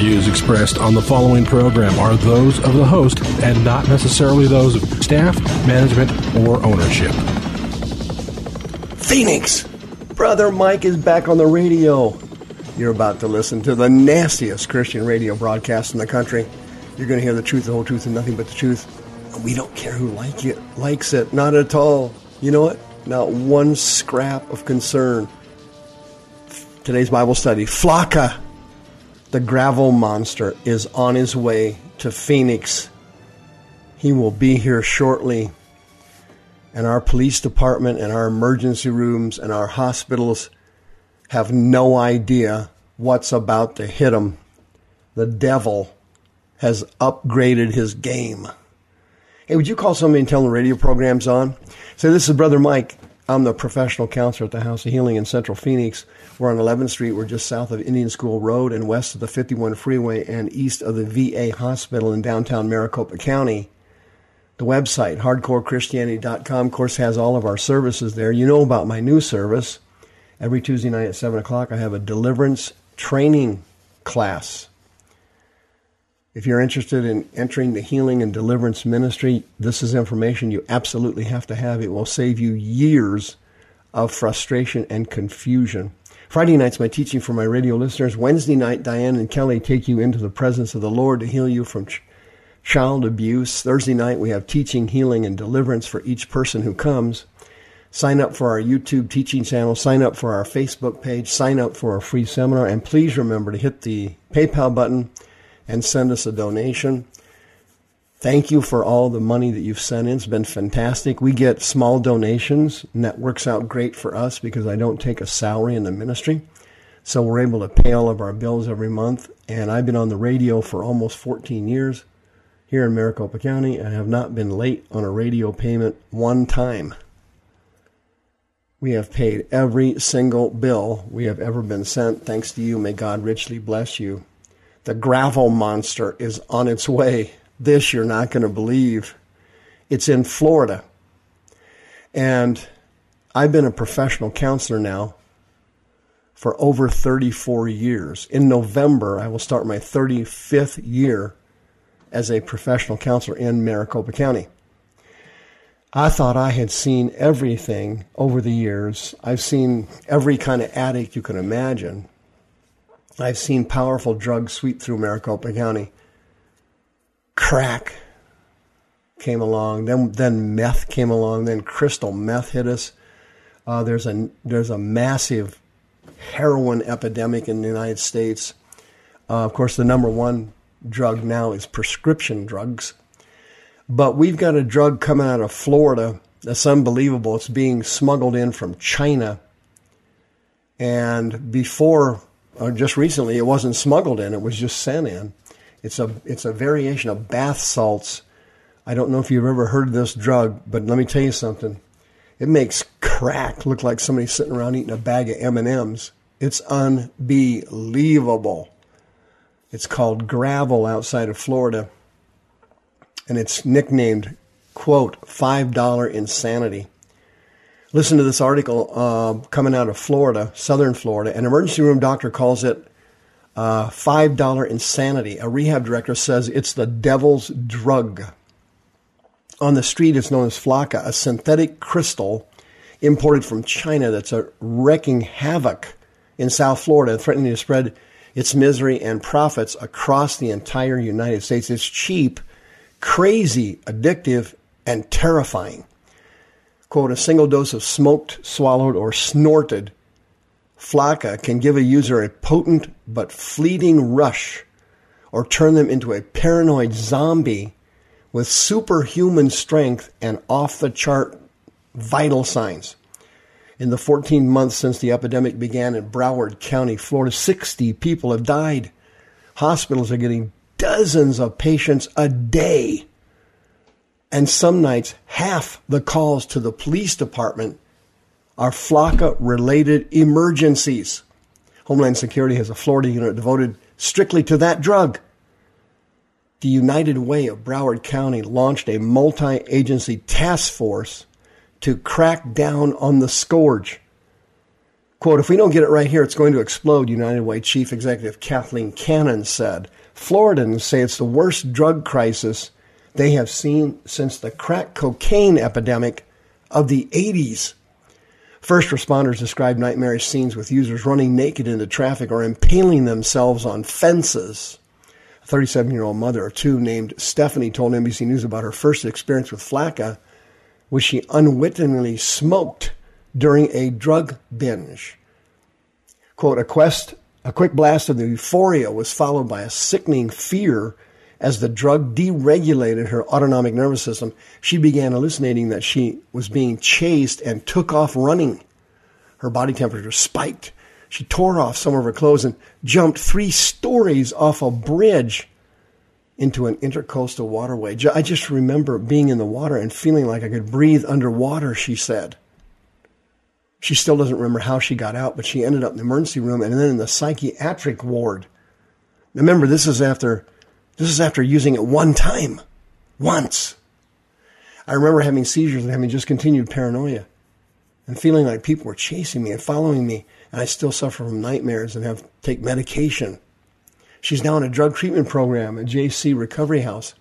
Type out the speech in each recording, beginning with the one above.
views expressed on the following program are those of the host and not necessarily those of staff, management, or ownership. Phoenix! Brother Mike is back on the radio. You're about to listen to the nastiest Christian radio broadcast in the country. You're going to hear the truth, the whole truth, and nothing but the truth. And we don't care who like it, likes it. Not at all. You know what? Not one scrap of concern. Today's Bible study. Flakka, the gravel monster, is on his way to Phoenix. He will be here shortly. And our police department and our emergency rooms and our hospitals have no idea what's about to hit them. The devil has upgraded his game. Hey, would you call somebody and tell them the radio program's on? Say, this is Brother Mike. I'm the professional counselor at the House of Healing in Central Phoenix. We're on 11th Street. We're just south of Indian School Road and west of the 51 freeway and east of the VA hospital in downtown Maricopa County. The website, hardcorechristianity.com, of course, has all of our services there. You know about my new service. Every Tuesday night at 7 o'clock, I have a deliverance training class if you're interested in entering the healing and deliverance ministry, this is information you absolutely have to have. It will save you years of frustration and confusion. Friday night's my teaching for my radio listeners. Wednesday night, Diane and Kelly take you into the presence of the Lord to heal you from ch- child abuse. Thursday night, we have teaching, healing, and deliverance for each person who comes. Sign up for our YouTube teaching channel, sign up for our Facebook page, sign up for our free seminar, and please remember to hit the PayPal button and send us a donation. Thank you for all the money that you've sent in. It's been fantastic. We get small donations, and that works out great for us because I don't take a salary in the ministry. So we're able to pay all of our bills every month. And I've been on the radio for almost 14 years here in Maricopa County and have not been late on a radio payment one time. We have paid every single bill we have ever been sent. Thanks to you. May God richly bless you. The gravel monster is on its way. This you're not going to believe. It's in Florida. And I've been a professional counselor now for over 34 years. In November, I will start my 35th year as a professional counselor in Maricopa County. I thought I had seen everything over the years. I've seen every kind of addict you can imagine. I've seen powerful drugs sweep through Maricopa County. Crack came along, then then meth came along, then crystal meth hit us. Uh, there's a there's a massive heroin epidemic in the United States. Uh, of course, the number one drug now is prescription drugs. But we've got a drug coming out of Florida that's unbelievable. It's being smuggled in from China. And before or just recently, it wasn't smuggled in; it was just sent in. It's a it's a variation of bath salts. I don't know if you've ever heard of this drug, but let me tell you something. It makes crack look like somebody sitting around eating a bag of M and M's. It's unbelievable. It's called gravel outside of Florida, and it's nicknamed "quote five dollar insanity." Listen to this article uh, coming out of Florida, southern Florida. An emergency room doctor calls it uh, $5 insanity. A rehab director says it's the devil's drug. On the street, it's known as Flakka, a synthetic crystal imported from China that's a wrecking havoc in South Florida, threatening to spread its misery and profits across the entire United States. It's cheap, crazy, addictive, and terrifying quote, a single dose of smoked, swallowed, or snorted flakka can give a user a potent but fleeting rush or turn them into a paranoid zombie with superhuman strength and off the chart vital signs. In the 14 months since the epidemic began in Broward County, Florida, 60 people have died. Hospitals are getting dozens of patients a day. And some nights, half the calls to the police department are Flakka related emergencies. Homeland Security has a Florida unit devoted strictly to that drug. The United Way of Broward County launched a multi agency task force to crack down on the scourge. Quote, if we don't get it right here, it's going to explode, United Way Chief Executive Kathleen Cannon said. Floridans say it's the worst drug crisis they have seen since the crack cocaine epidemic of the 80s. First responders described nightmarish scenes with users running naked into traffic or impaling themselves on fences. A 37 year old mother of two named Stephanie told NBC News about her first experience with Flakka, which she unwittingly smoked during a drug binge. Quote, a, quest, a quick blast of the euphoria was followed by a sickening fear as the drug deregulated her autonomic nervous system, she began hallucinating that she was being chased and took off running. Her body temperature spiked. She tore off some of her clothes and jumped three stories off a bridge into an intercoastal waterway. I just remember being in the water and feeling like I could breathe underwater, she said. She still doesn't remember how she got out, but she ended up in the emergency room and then in the psychiatric ward. Remember, this is after this is after using it one time. Once. I remember having seizures and having just continued paranoia and feeling like people were chasing me and following me, and I still suffer from nightmares and have to take medication. She's now in a drug treatment program at JC Recovery House,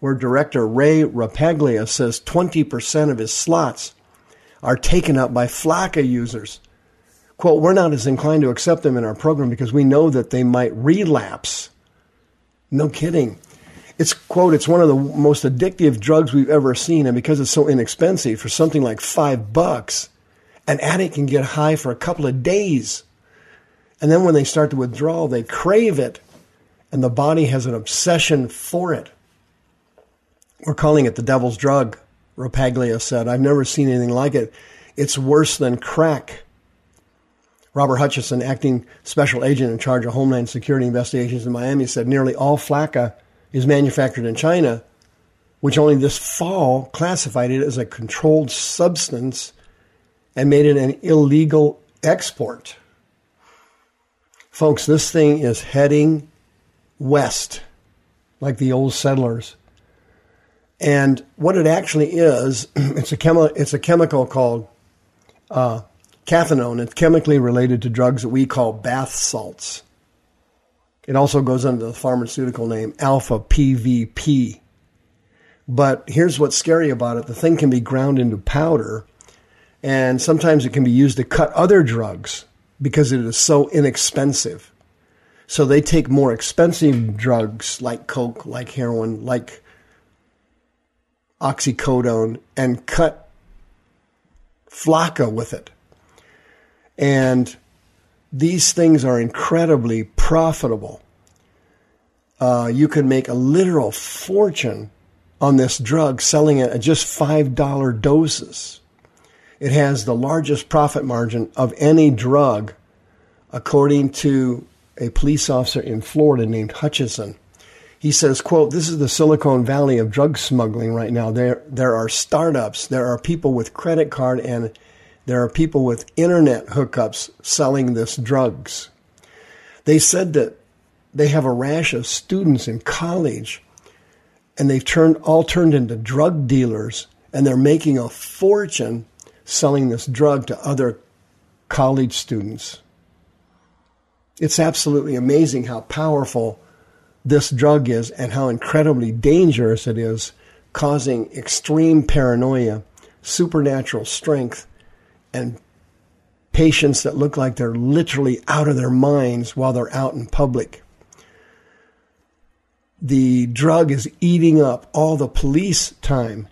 where director Ray Rapaglia says 20% of his slots are taken up by Flakka users. Quote, we're not as inclined to accept them in our program because we know that they might relapse no kidding. It's quote, it's one of the most addictive drugs we've ever seen, and because it's so inexpensive, for something like five bucks, an addict can get high for a couple of days. And then when they start to withdraw, they crave it, and the body has an obsession for it. We're calling it the devil's drug, Rapaglia said. I've never seen anything like it. It's worse than crack. Robert Hutchison, acting special agent in charge of Homeland Security investigations in Miami, said nearly all Flakka is manufactured in China, which only this fall classified it as a controlled substance and made it an illegal export. Folks, this thing is heading west, like the old settlers. And what it actually is, it's a, chemi- it's a chemical called uh, Cathinone. It's chemically related to drugs that we call bath salts. It also goes under the pharmaceutical name alpha PVP. But here's what's scary about it the thing can be ground into powder, and sometimes it can be used to cut other drugs because it is so inexpensive. So they take more expensive drugs like coke, like heroin, like oxycodone, and cut Flakka with it. And these things are incredibly profitable. Uh, you can make a literal fortune on this drug selling it at just $5 doses. It has the largest profit margin of any drug, according to a police officer in Florida named Hutchison. He says, quote, this is the Silicon Valley of drug smuggling right now. There, there are startups, there are people with credit card and there are people with internet hookups selling this drugs. They said that they have a rash of students in college and they've turned all turned into drug dealers and they're making a fortune selling this drug to other college students. It's absolutely amazing how powerful this drug is and how incredibly dangerous it is, causing extreme paranoia, supernatural strength, and patients that look like they're literally out of their minds while they're out in public. The drug is eating up all the police time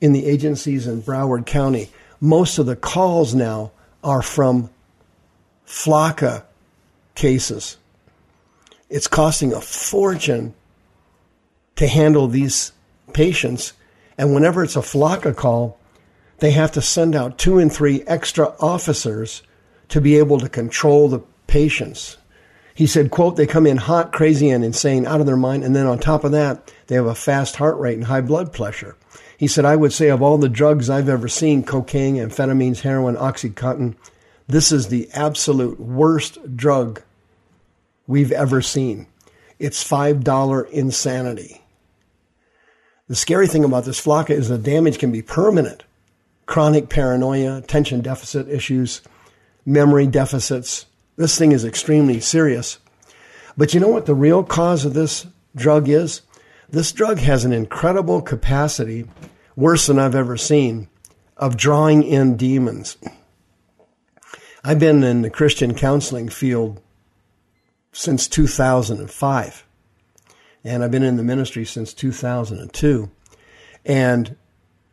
in the agencies in Broward County. Most of the calls now are from Flakka cases. It's costing a fortune to handle these patients. And whenever it's a Flakka call, they have to send out two and three extra officers to be able to control the patients. He said, quote, they come in hot, crazy, and insane, out of their mind. And then on top of that, they have a fast heart rate and high blood pressure. He said, I would say of all the drugs I've ever seen, cocaine, amphetamines, heroin, Oxycontin, this is the absolute worst drug we've ever seen. It's $5 insanity. The scary thing about this flakka is the damage can be permanent. Chronic paranoia, attention deficit issues, memory deficits. This thing is extremely serious. But you know what the real cause of this drug is? This drug has an incredible capacity, worse than I've ever seen, of drawing in demons. I've been in the Christian counseling field since 2005 and I've been in the ministry since 2002. And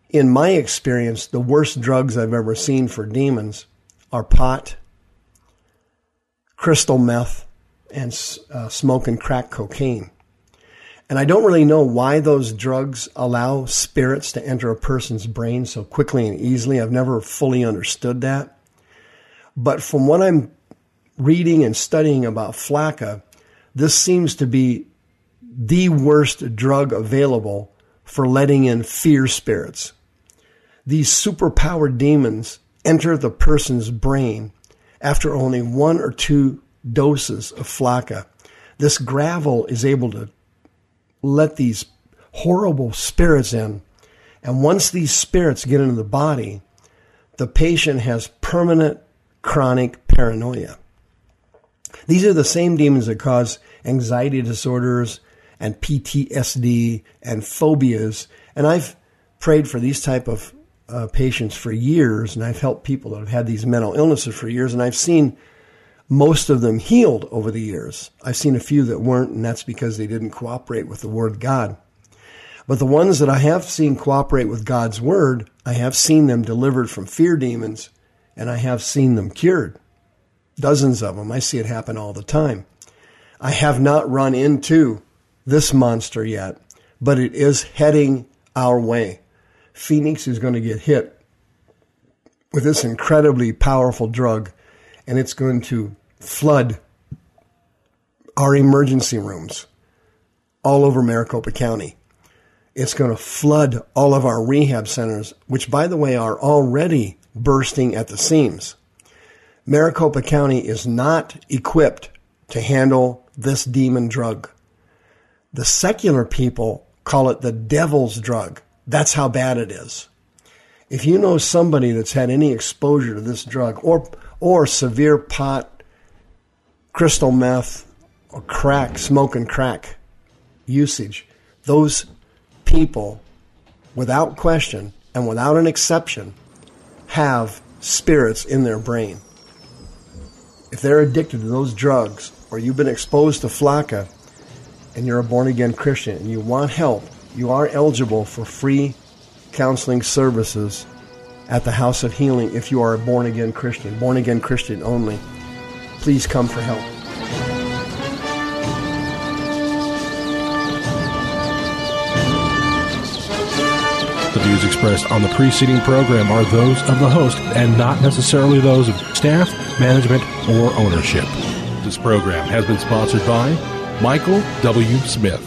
in my experience, the worst drugs I've ever seen for demons are pot, crystal meth, and uh, smoke and crack cocaine. And I don't really know why those drugs allow spirits to enter a person's brain so quickly and easily. I've never fully understood that. But from what I'm reading and studying about flakka, this seems to be the worst drug available for letting in fear spirits. These superpowered demons enter the person's brain after only one or two doses of flakka. This gravel is able to let these horrible spirits in. And once these spirits get into the body, the patient has permanent chronic paranoia. These are the same demons that cause anxiety disorders and PTSD and phobias. And I've prayed for these type of uh, patients for years, and I've helped people that have had these mental illnesses for years, and I've seen most of them healed over the years. I've seen a few that weren't, and that's because they didn't cooperate with the Word God. But the ones that I have seen cooperate with God's Word, I have seen them delivered from fear demons, and I have seen them cured. Dozens of them. I see it happen all the time. I have not run into this monster yet, but it is heading our way. Phoenix is going to get hit with this incredibly powerful drug, and it's going to flood our emergency rooms all over Maricopa County. It's going to flood all of our rehab centers, which, by the way, are already bursting at the seams. Maricopa County is not equipped to handle this demon drug. The secular people call it the devil's drug. That's how bad it is. If you know somebody that's had any exposure to this drug or or severe pot, crystal meth, or crack, smoke and crack usage, those people, without question and without an exception, have spirits in their brain. If they're addicted to those drugs or you've been exposed to flakka, and you're a born again Christian and you want help, you are eligible for free counseling services at the House of Healing if you are a born again Christian, born again Christian only. Please come for help. The views expressed on the preceding program are those of the host and not necessarily those of staff, management, or ownership. This program has been sponsored by Michael W. Smith.